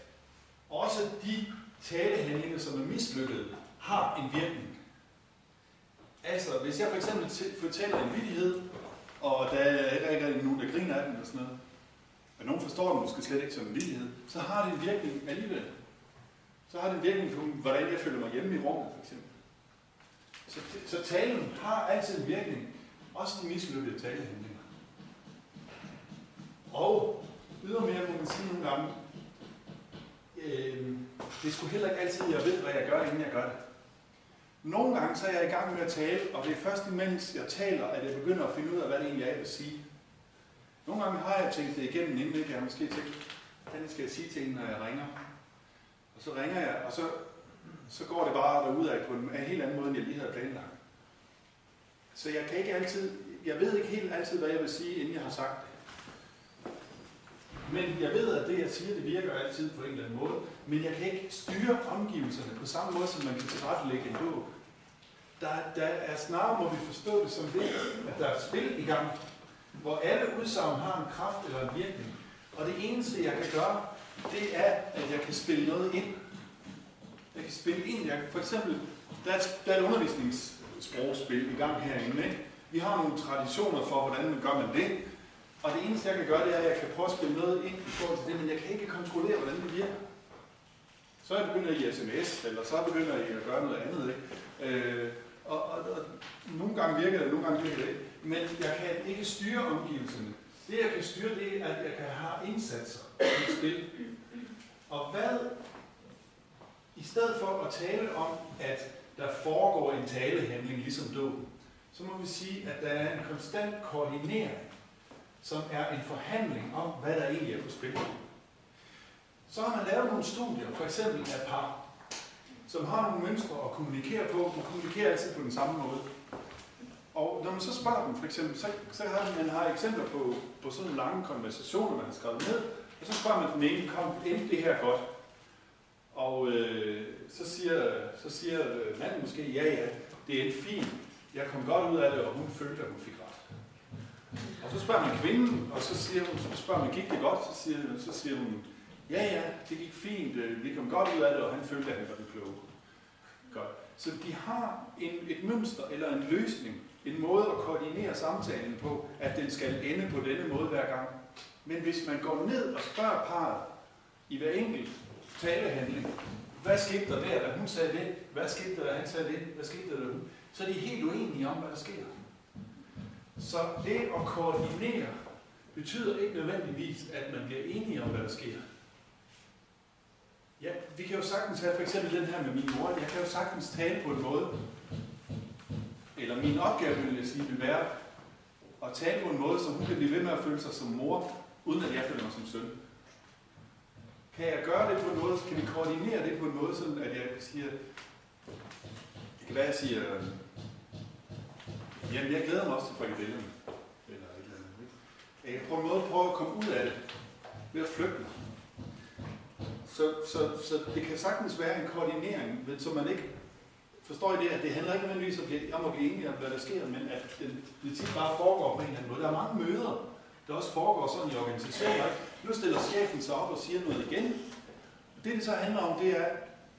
også de talehandlinger, som er mislykkede, har en virkning. Altså, hvis jeg for eksempel fortæller en vidighed, og der er ikke rigtig nogen, der griner af den og sådan noget, men nogen forstår det måske slet ikke som en så har det en virkning alligevel. Så har det en virkning på, hvordan jeg føler mig hjemme i rummet, for eksempel. Så, så talen har altid en virkning, også de mislykkede talehandlinger. Og ydermere må man sige nogle gange, øh, det skulle heller ikke altid, jeg ved, hvad jeg gør, inden jeg gør det. Nogle gange så er jeg i gang med at tale, og det er først imens jeg taler, at jeg begynder at finde ud af, hvad det egentlig er, jeg vil sige. Nogle gange har jeg tænkt det igennem, inden ikke? jeg har måske tænkt, hvad skal jeg sige til en, når jeg ringer? Og så ringer jeg, og så, så går det bare derud af på en helt anden måde, end jeg lige havde planlagt. Så jeg kan ikke altid, jeg ved ikke helt altid, hvad jeg vil sige, inden jeg har sagt det. Men jeg ved, at det, jeg siger, det virker altid på en eller anden måde. Men jeg kan ikke styre omgivelserne på samme måde, som man kan tilrettelægge en dåb. der, der er snarere, må vi forstå det som det, at der er et spil i gang, hvor alle udsagn har en kraft eller en virkning. Og det eneste, jeg kan gøre, det er, at jeg kan spille noget ind. Jeg kan spille ind. Jeg kan, for eksempel, der er, der er et undervisningssprogspil i gang herinde. Ikke? Vi har nogle traditioner for, hvordan man gør man det. Og det eneste, jeg kan gøre, det er, at jeg kan prøve at spille noget ind i forhold til det, men jeg kan ikke kontrollere, hvordan det virker. Så er jeg begynder i sms, eller så begynder I at gøre noget andet. Ikke? Øh, og, og, og, nogle gange virker det, nogle gange virker det ikke. Men jeg kan ikke styre omgivelserne. Det jeg kan styre, det er, at jeg kan have indsatser i spil. Og hvad, i stedet for at tale om, at der foregår en talehandling ligesom dåben, så må vi sige, at der er en konstant koordinering, som er en forhandling om, hvad der egentlig er på spil. Så har man lavet nogle studier, for eksempel af par, som har nogle mønstre at kommunikere på. Man kommunikerer altid på den samme måde. Og når man så spørger dem, for eksempel, så, så har man har eksempler på, på sådan nogle lange konversationer, man har skrevet ned, og så spørger man den ene, kom, endte det her godt? Og øh, så siger, så siger øh, manden måske, ja ja, det er fint, jeg kom godt ud af det, og hun følte, at hun fik ret. Og så spørger man kvinden, og så, siger hun, så spørger man, gik det godt? Så siger, så siger hun, ja ja, det gik fint, øh, vi kom godt ud af det, og han følte, at han var den kloge. Godt. Så de har en, et mønster eller en løsning, en måde at koordinere samtalen på, at den skal ende på denne måde hver gang. Men hvis man går ned og spørger parret i hver enkelt talehandling, hvad skete der der, da hun sagde det? Hvad skete der, da han sagde det? Hvad skete der, da hun? Så er de helt uenige om, hvad der sker. Så det at koordinere betyder ikke nødvendigvis, at man bliver enige om, hvad der sker. Ja, vi kan jo sagtens have for eksempel den her med min mor. Jeg kan jo sagtens tale på en måde, eller min opgave vil jeg sige, vil være at tale på en måde, så hun kan blive ved med at føle sig som mor, uden at jeg føler mig som søn. Kan jeg gøre det på en måde, kan vi koordinere det på en måde, sådan at jeg siger, det kan være, at jeg siger, jamen jeg glæder mig også til frikadellerne, eller et eller andet. Ikke? Jeg kan på en måde prøve at komme ud af det, ved at flytte mig. Så, så, så det kan sagtens være en koordinering, så man ikke forstår I det, at det handler ikke nødvendigvis om at blive enig om, hvad der sker, men at det, det tit bare foregår på en eller anden måde. Der er mange møder, der også foregår sådan i organisationer. Nu stiller chefen sig op og siger noget igen. Det, det så handler om, det er,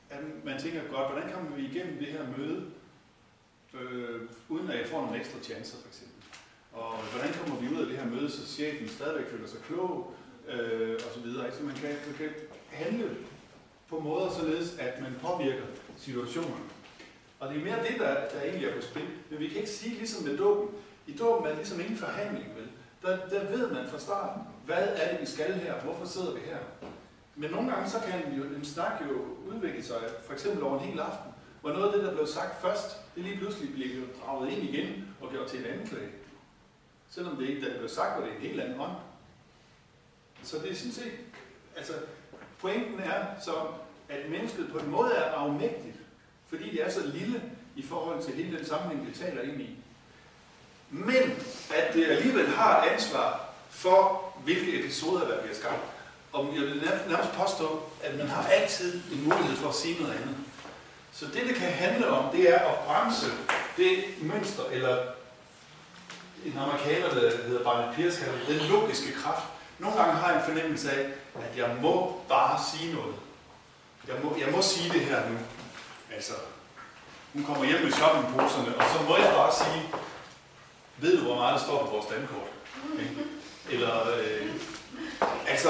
at man tænker godt, hvordan kommer vi igennem det her møde, øh, uden at jeg får nogle ekstra chancer, for eksempel. Og hvordan kommer vi ud af det her møde, så chefen stadigvæk føler sig klog, øh, og så videre. Så man kan, man kan handle på måder således, at man påvirker situationen. Og det er mere det, der, der egentlig er på spil. Men vi kan ikke sige ligesom med dåben. I dåben er det ligesom ingen forhandling, vel? Der, der ved man fra starten, hvad er det, vi skal her? Hvorfor sidder vi her? Men nogle gange så kan jo, en snak jo udvikle sig, for eksempel over en hel aften, hvor noget af det, der blev sagt først, det lige pludselig bliver draget ind igen og gjort til en anklage. Selvom det ikke, der blev sagt, var det en helt anden ånd. Så det er sådan set, altså pointen er så, at mennesket på en måde er afmægtigt, fordi det er så lille i forhold til hele den sammenhæng, vi taler ind i. Men at det alligevel har ansvar for, hvilke episoder, der bliver skabt. Og jeg vil nærmest påstå, at man har altid en mulighed for at sige noget andet. Så det, det kan handle om, det er at bremse det mønster, eller en amerikaner, der hedder Barnett Pierce, kalder det, den logiske kraft. Nogle gange har jeg en fornemmelse af, at jeg må bare sige noget. Jeg må, jeg må sige det her nu. Altså, hun kommer hjem med shoppingposerne, og så må jeg bare sige, ved du, hvor meget der står på vores standkort? *laughs* Eller, øh, altså,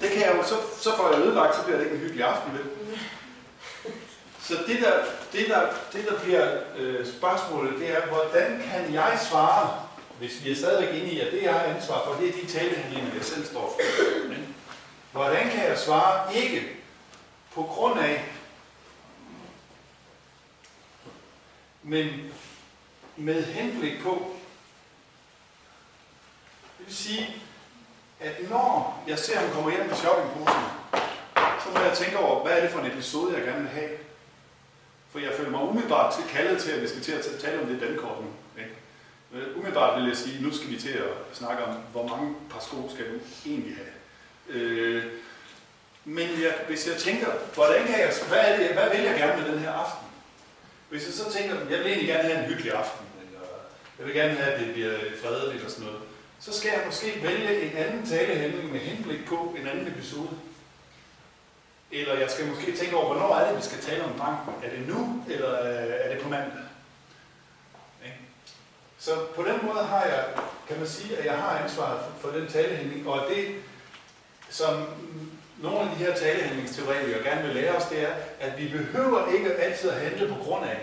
det kan jeg jo, så, så får jeg ødelagt, så bliver det ikke en hyggelig aften, vel? *laughs* Så det der, det der, det der bliver øh, spørgsmålet, det er, hvordan kan jeg svare, hvis vi er stadigvæk inde i, at det jeg har ansvar for, det er de talehandlinger, jeg selv står for. Men, *clears throat* hvordan kan jeg svare ikke på grund af, men med henblik på, det vil sige, at når jeg ser, ham hun kommer hjem med shoppingposen, så må jeg tænke over, hvad er det for en episode, jeg gerne vil have. For jeg føler mig umiddelbart til kaldet til, at vi skal til at tale om det dankort nu. Ikke? Øh, umiddelbart vil jeg sige, nu skal vi til at snakke om, hvor mange par sko skal du egentlig have. Øh, men jeg, hvis jeg tænker, hvordan kan jeg, hvad, er det, hvad vil jeg gerne med den her aften? Hvis jeg så tænker, jeg vil egentlig gerne have en hyggelig aften, eller jeg vil gerne have, at det bliver fredeligt og sådan noget, så skal jeg måske vælge en anden talehandling med henblik på en anden episode. Eller jeg skal måske tænke over, hvornår er det, vi skal tale om banken? Er det nu, eller er det på mandag? Så på den måde har jeg, kan man sige, at jeg har ansvaret for, for den talehandling, og det, som nogle af de her talehandlingsteoretikere gerne vil lære os, det er, at vi behøver ikke altid at handle på grund af,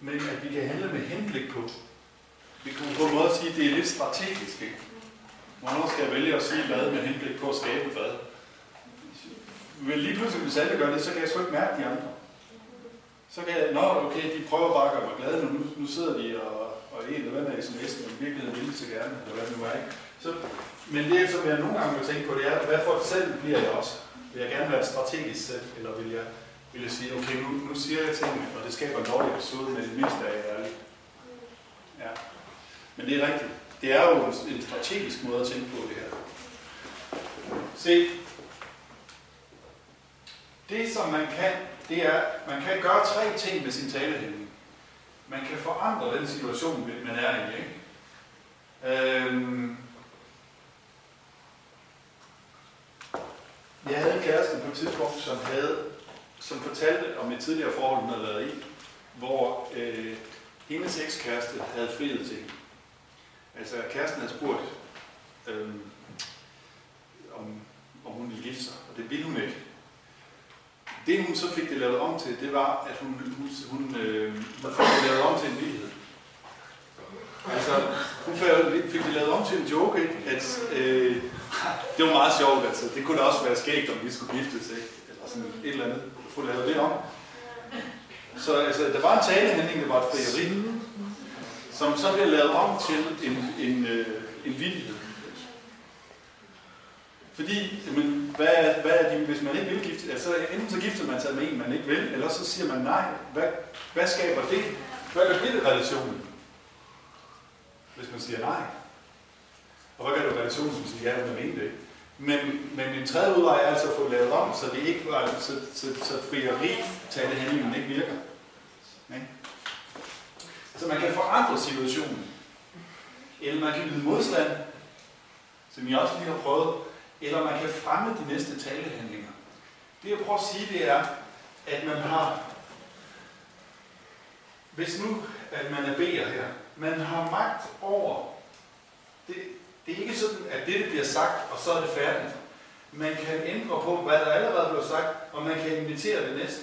men at vi kan handle med henblik på. Vi kunne på en måde sige, at det er lidt strategisk. Ikke? Hvornår skal jeg vælge at sige hvad med henblik på at skabe hvad? Men lige pludselig, hvis alle gør det, så kan jeg sgu ikke mærke de andre. Så kan jeg, nå okay, de prøver bare at gøre mig glad, nu, nu sidder de og, og en eller anden er sms'en, men i virkeligheden vil så gerne, eller hvad det nu er. Ikke? Så, men det, som jeg nogle gange vil tænke på, det er, hvad for selv bliver jeg også? Vil jeg gerne være strategisk selv, eller vil jeg, vil jeg sige, okay, nu, nu siger jeg tingene, og det skaber en dårlig episode, men det mindste er jeg ærlig. Ja. Men det er rigtigt. Det er jo en strategisk måde at tænke på det her. Se, det som man kan, det er, man kan gøre tre ting med sin talehændning. Man kan forandre den situation, man er i. Ikke? Øhm, jeg havde en kæreste på et tidspunkt, som havde, som fortalte om et tidligere forhold, hun havde været i, hvor øh, hendes ekskæreste havde friet til hende. Altså, kæresten havde spurgt, øh, om, om hun ville gifte sig, og det ville hun ikke. Det hun så fik det lavet om til, det var, at hun, hun, hun, øh, hun fik det lavet om til en vidighed. Altså, hun fik det lavet om til en joke, ikke? At, øh, det var meget sjovt, altså. Det kunne da også være skægt, om vi skulle giftes, ikke? Eller sådan et eller andet. Få lavet det om. Så altså, der var en talehandling, der var et frieri, som så blev lavet om til en, en, øh, en vidighed. Fordi, men, hvad, er, hvad er de, hvis man ikke vil gifte, altså enten så gifter man sig med en, man ikke vil, eller så siger man nej. Hvad, hvad skaber det? Hvad gør det relationen? Hvis man siger nej. Og hvad gør du relationen, hvis man siger ja, man mener det? Men, men en tredje udvej er altså at få lavet om, så det ikke var, så, så, så frieri talehandlingen ikke virker. Nej. Så man kan forandre situationen. Eller man kan yde modstand, som jeg også lige har prøvet, eller man kan fremme de næste talehandlinger. Det jeg prøver at sige, det er, at man har, hvis nu, at man er B'er her, man har magt over, det, det er ikke sådan, at det, bliver sagt, og så er det færdigt. Man kan ændre på, hvad der allerede blev sagt, og man kan invitere det næste.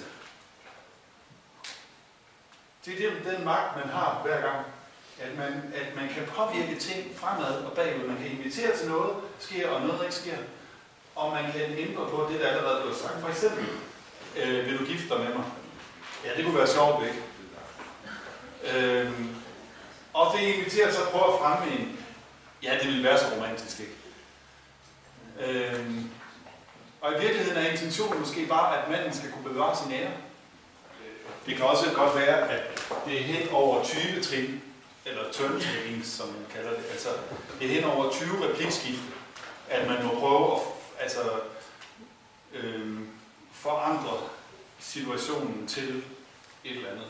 Det er den magt, man har hver gang. At man, at man kan påvirke ting fremad og bagud. Man kan invitere til noget, sker, og noget ikke sker. Og man kan ændre på det, der allerede blev sagt. For eksempel, øh, vil du gifte dig med mig? Ja, det kunne være sjovt, ikke? Øh, og det inviterer så at prøve at fremme en, ja, det vil være så romantisk, ikke? Øhm, og i virkeligheden er intentionen måske bare, at manden skal kunne bevare sin ære. Det kan også godt være, at det er hen over 20 trin, eller turntaking, som man kalder det. Altså, det er hen over 20 replikskifte, at man må prøve at altså, øhm, forandre situationen til et eller andet.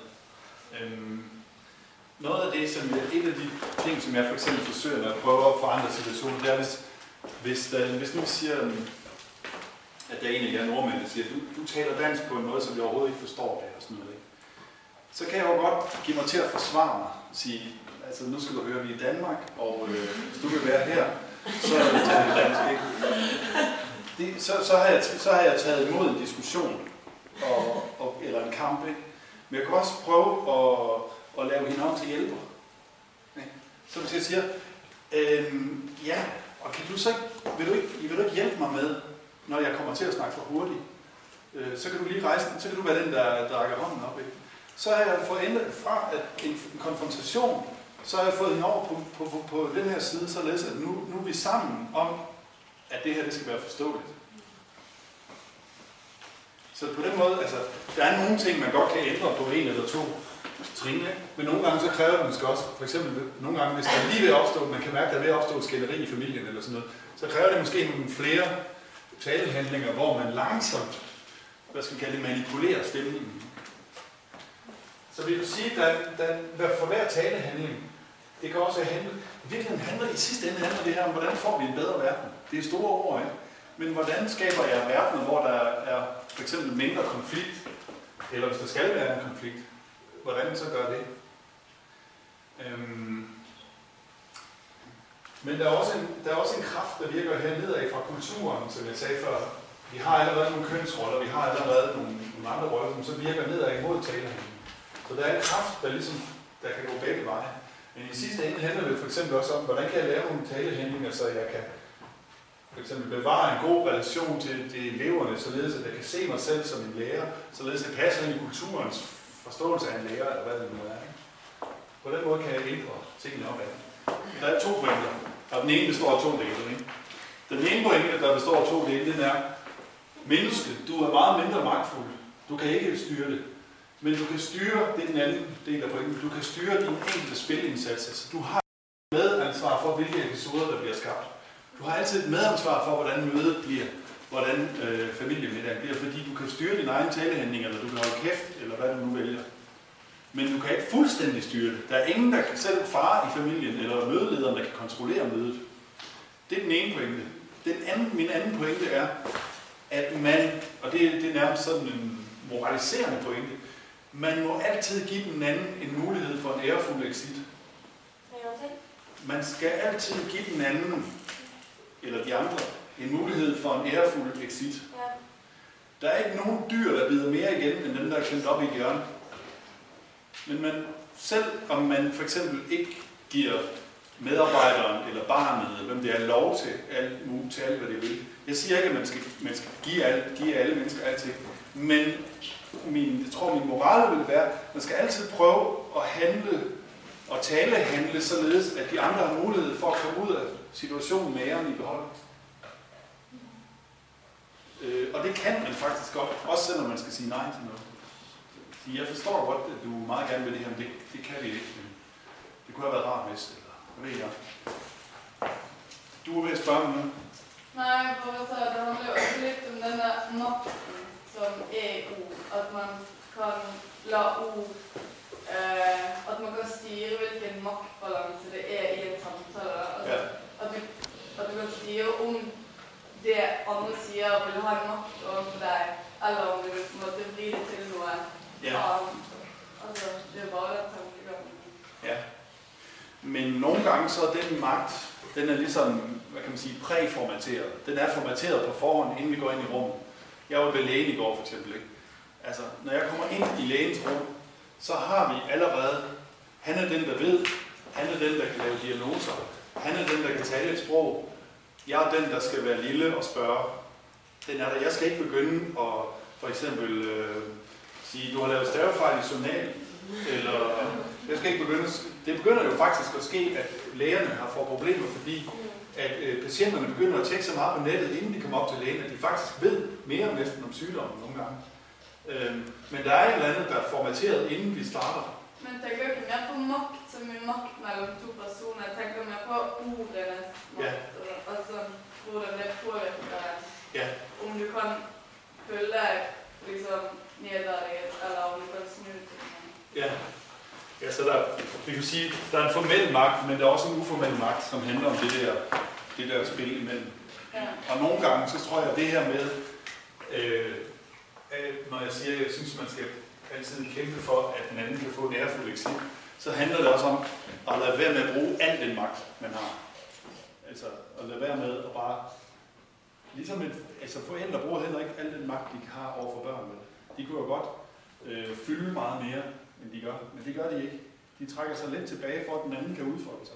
Øhm, noget af det, som jeg, et af de ting, som jeg for eksempel forsøger, når jeg prøver at forandre situationen, det er, hvis, hvis, der, hvis nu siger, øhm, at der er en af jer nordmænd, der siger, du, du taler dansk på en måde, som jeg overhovedet ikke forstår det, og sådan noget, ikke? så kan jeg jo godt give mig til at forsvare mig og sige, altså nu skal du høre, vi er i Danmark, og øh, hvis du vil være her, så taler vi dansk, ikke? Det, så, så, har jeg, så har jeg taget imod en diskussion, og, og, eller en kamp, ikke? Men jeg kan også prøve at, at lave hende om til hjælper. Så hvis jeg siger, øhm, ja, og kan du så ikke, vil du ikke, vil du ikke hjælpe mig med, når jeg kommer til at snakke for hurtigt, øh, så kan du lige rejse den, så kan du være den, der drakker hånden op, ikke? så har jeg fået ændret fra at en, en konfrontation, så har jeg fået hende over på, på, på, på den her side, således at nu, nu er vi sammen om, at det her det skal være forståeligt. Så på den måde, altså, der er nogle ting, man godt kan ændre på en eller to trin, men nogle gange så kræver det måske også, for eksempel nogle gange, hvis der er lige ved at opstå, man kan mærke, at der er ved at opstå skænderi i familien eller sådan noget, så kræver det måske nogle flere talehandlinger, hvor man langsomt, hvad skal man kalde det, manipulerer stemningen. Så vi du sige, at der, der, for hver talehandling, det kan også handle, i virkeligheden handler i sidste ende handler det her om, hvordan får vi en bedre verden. Det er store ord, ikke? Men hvordan skaber jeg verden, hvor der er for eksempel mindre konflikt, eller hvis der skal være en konflikt, hvordan så gør det? Øhm, men der er, også en, der er også en kraft, der virker her nedad fra kulturen, som jeg sagde før. Vi har allerede nogle kønsroller, vi har allerede nogle, nogle andre roller, som så virker nedad imod talerne. Så der er en kraft, der ligesom der kan gå begge veje. Men i sidste ende handler det for eksempel også om, hvordan kan jeg lave nogle talehandlinger, så jeg kan for eksempel bevare en god relation til, til eleverne, således at jeg kan se mig selv som en lærer, således at jeg passer ind i kulturens forståelse af en lærer, eller hvad det nu er. På den måde kan jeg ændre tingene op af. Der er to pointer, og den ene består af to dele. Ikke? Den ene pointe, der består af to dele, den er, menneske, du er meget mindre magtfuld. Du kan ikke styre det. Men du kan styre, det er den anden del af pointen, du kan styre dine enkelte spilindsatser. Så altså, du har medansvar for, hvilke episoder, der bliver skabt. Du har altid et medansvar for, hvordan mødet bliver, hvordan øh, familiemiddagen bliver, fordi du kan styre din egen talehandling, eller du kan holde kæft, eller hvad du nu vælger. Men du kan ikke fuldstændig styre det. Der er ingen, der kan selv fare i familien, eller mødelederen, der kan kontrollere mødet. Det er den ene pointe. Den anden, min anden pointe er, at man, og det, det er nærmest sådan en moraliserende pointe, man må altid give den anden en mulighed for en ærefuld exit. Man skal altid give den anden, eller de andre, en mulighed for en ærefuld exit. Der er ikke nogen dyr, der bider mere igen, end dem, der er klemt op i hjørnet. Men man, selv om man for eksempel ikke giver medarbejderen eller barnet, eller hvem det er, lov til alt, til alt, hvad det vil. Jeg siger ikke, at man skal, man skal give, alle, give alle mennesker alting, men min, jeg tror, min moral vil være, at man skal altid prøve at handle og tale handle, således at de andre har mulighed for at komme ud af situationen med æren i behold. Øh, og det kan man faktisk godt, også selvom man skal sige nej til noget. Så jeg forstår godt, at du meget gerne vil det her, men det, det kan vi ikke. Men det kunne have været rart, hvis, eller hvad ved jeg. Du er ved at spørge mig nu. Nej, bare så det handler jo også lidt om den der magten, som er ord. At man kan la ord eh, At man kan styre hvilken maktbalanse det er i en samtale. Altså, Ja. at, du, at du kan styre om det andre sier vil ha makt overfor deg, eller om du måte vri det til noe Ja. annet. Altså, det er bare den tankegangen. Ja. Men nogle gange så er den magt, den er ligesom, hvad kan man sige, præformateret. Den er formateret på forhånd, inden vi går ind i rummet. Jeg var ved lægen i går for eksempel. Ikke? Altså, når jeg kommer ind i lægens rum, så har vi allerede, han er den, der ved, han er den, der kan lave diagnoser, han er den, der kan tale et sprog, jeg er den, der skal være lille og spørge. Den er der. Jeg skal ikke begynde at for eksempel øh, sige, du har lavet stavefejl i journal, eller jeg skal ikke begynde, det begynder jo faktisk at ske, at lægerne har fået problemer, fordi at øh, patienterne begynder at tjekke så meget på nettet, inden de kommer op til lægen, at de faktisk ved mere næsten om sygdommen nogle gange. Øh, men der er et eller andet, der er formateret, inden vi starter. Men det gør ikke mere på som i makt mellom to personer? Jeg tenker mer på ordenes makt. Ja. og- Altså hvordan det påvirker Ja, om du kan følge liksom nederlaget, eller om du kan snu tingene. ja. Ja, så der, vi kan sige, der er en formel magt, men der er også en uformel magt, som handler om det der, det der spil imellem. Ja. Og nogle gange, så tror jeg, at det her med, øh, at når jeg siger, at jeg synes, man skal altid kæmpe for, at den anden kan få en ærefuld exit, så handler det også om at lade være med at bruge al den magt, man har. Altså at lade være med at bare... Ligesom et, altså forældre bruger heller ikke al den magt, de har over for børnene. De kunne jo godt øh, fylde meget mere, end de gør, men det gør de ikke. De trækker sig lidt tilbage for, at den anden kan udfolde sig.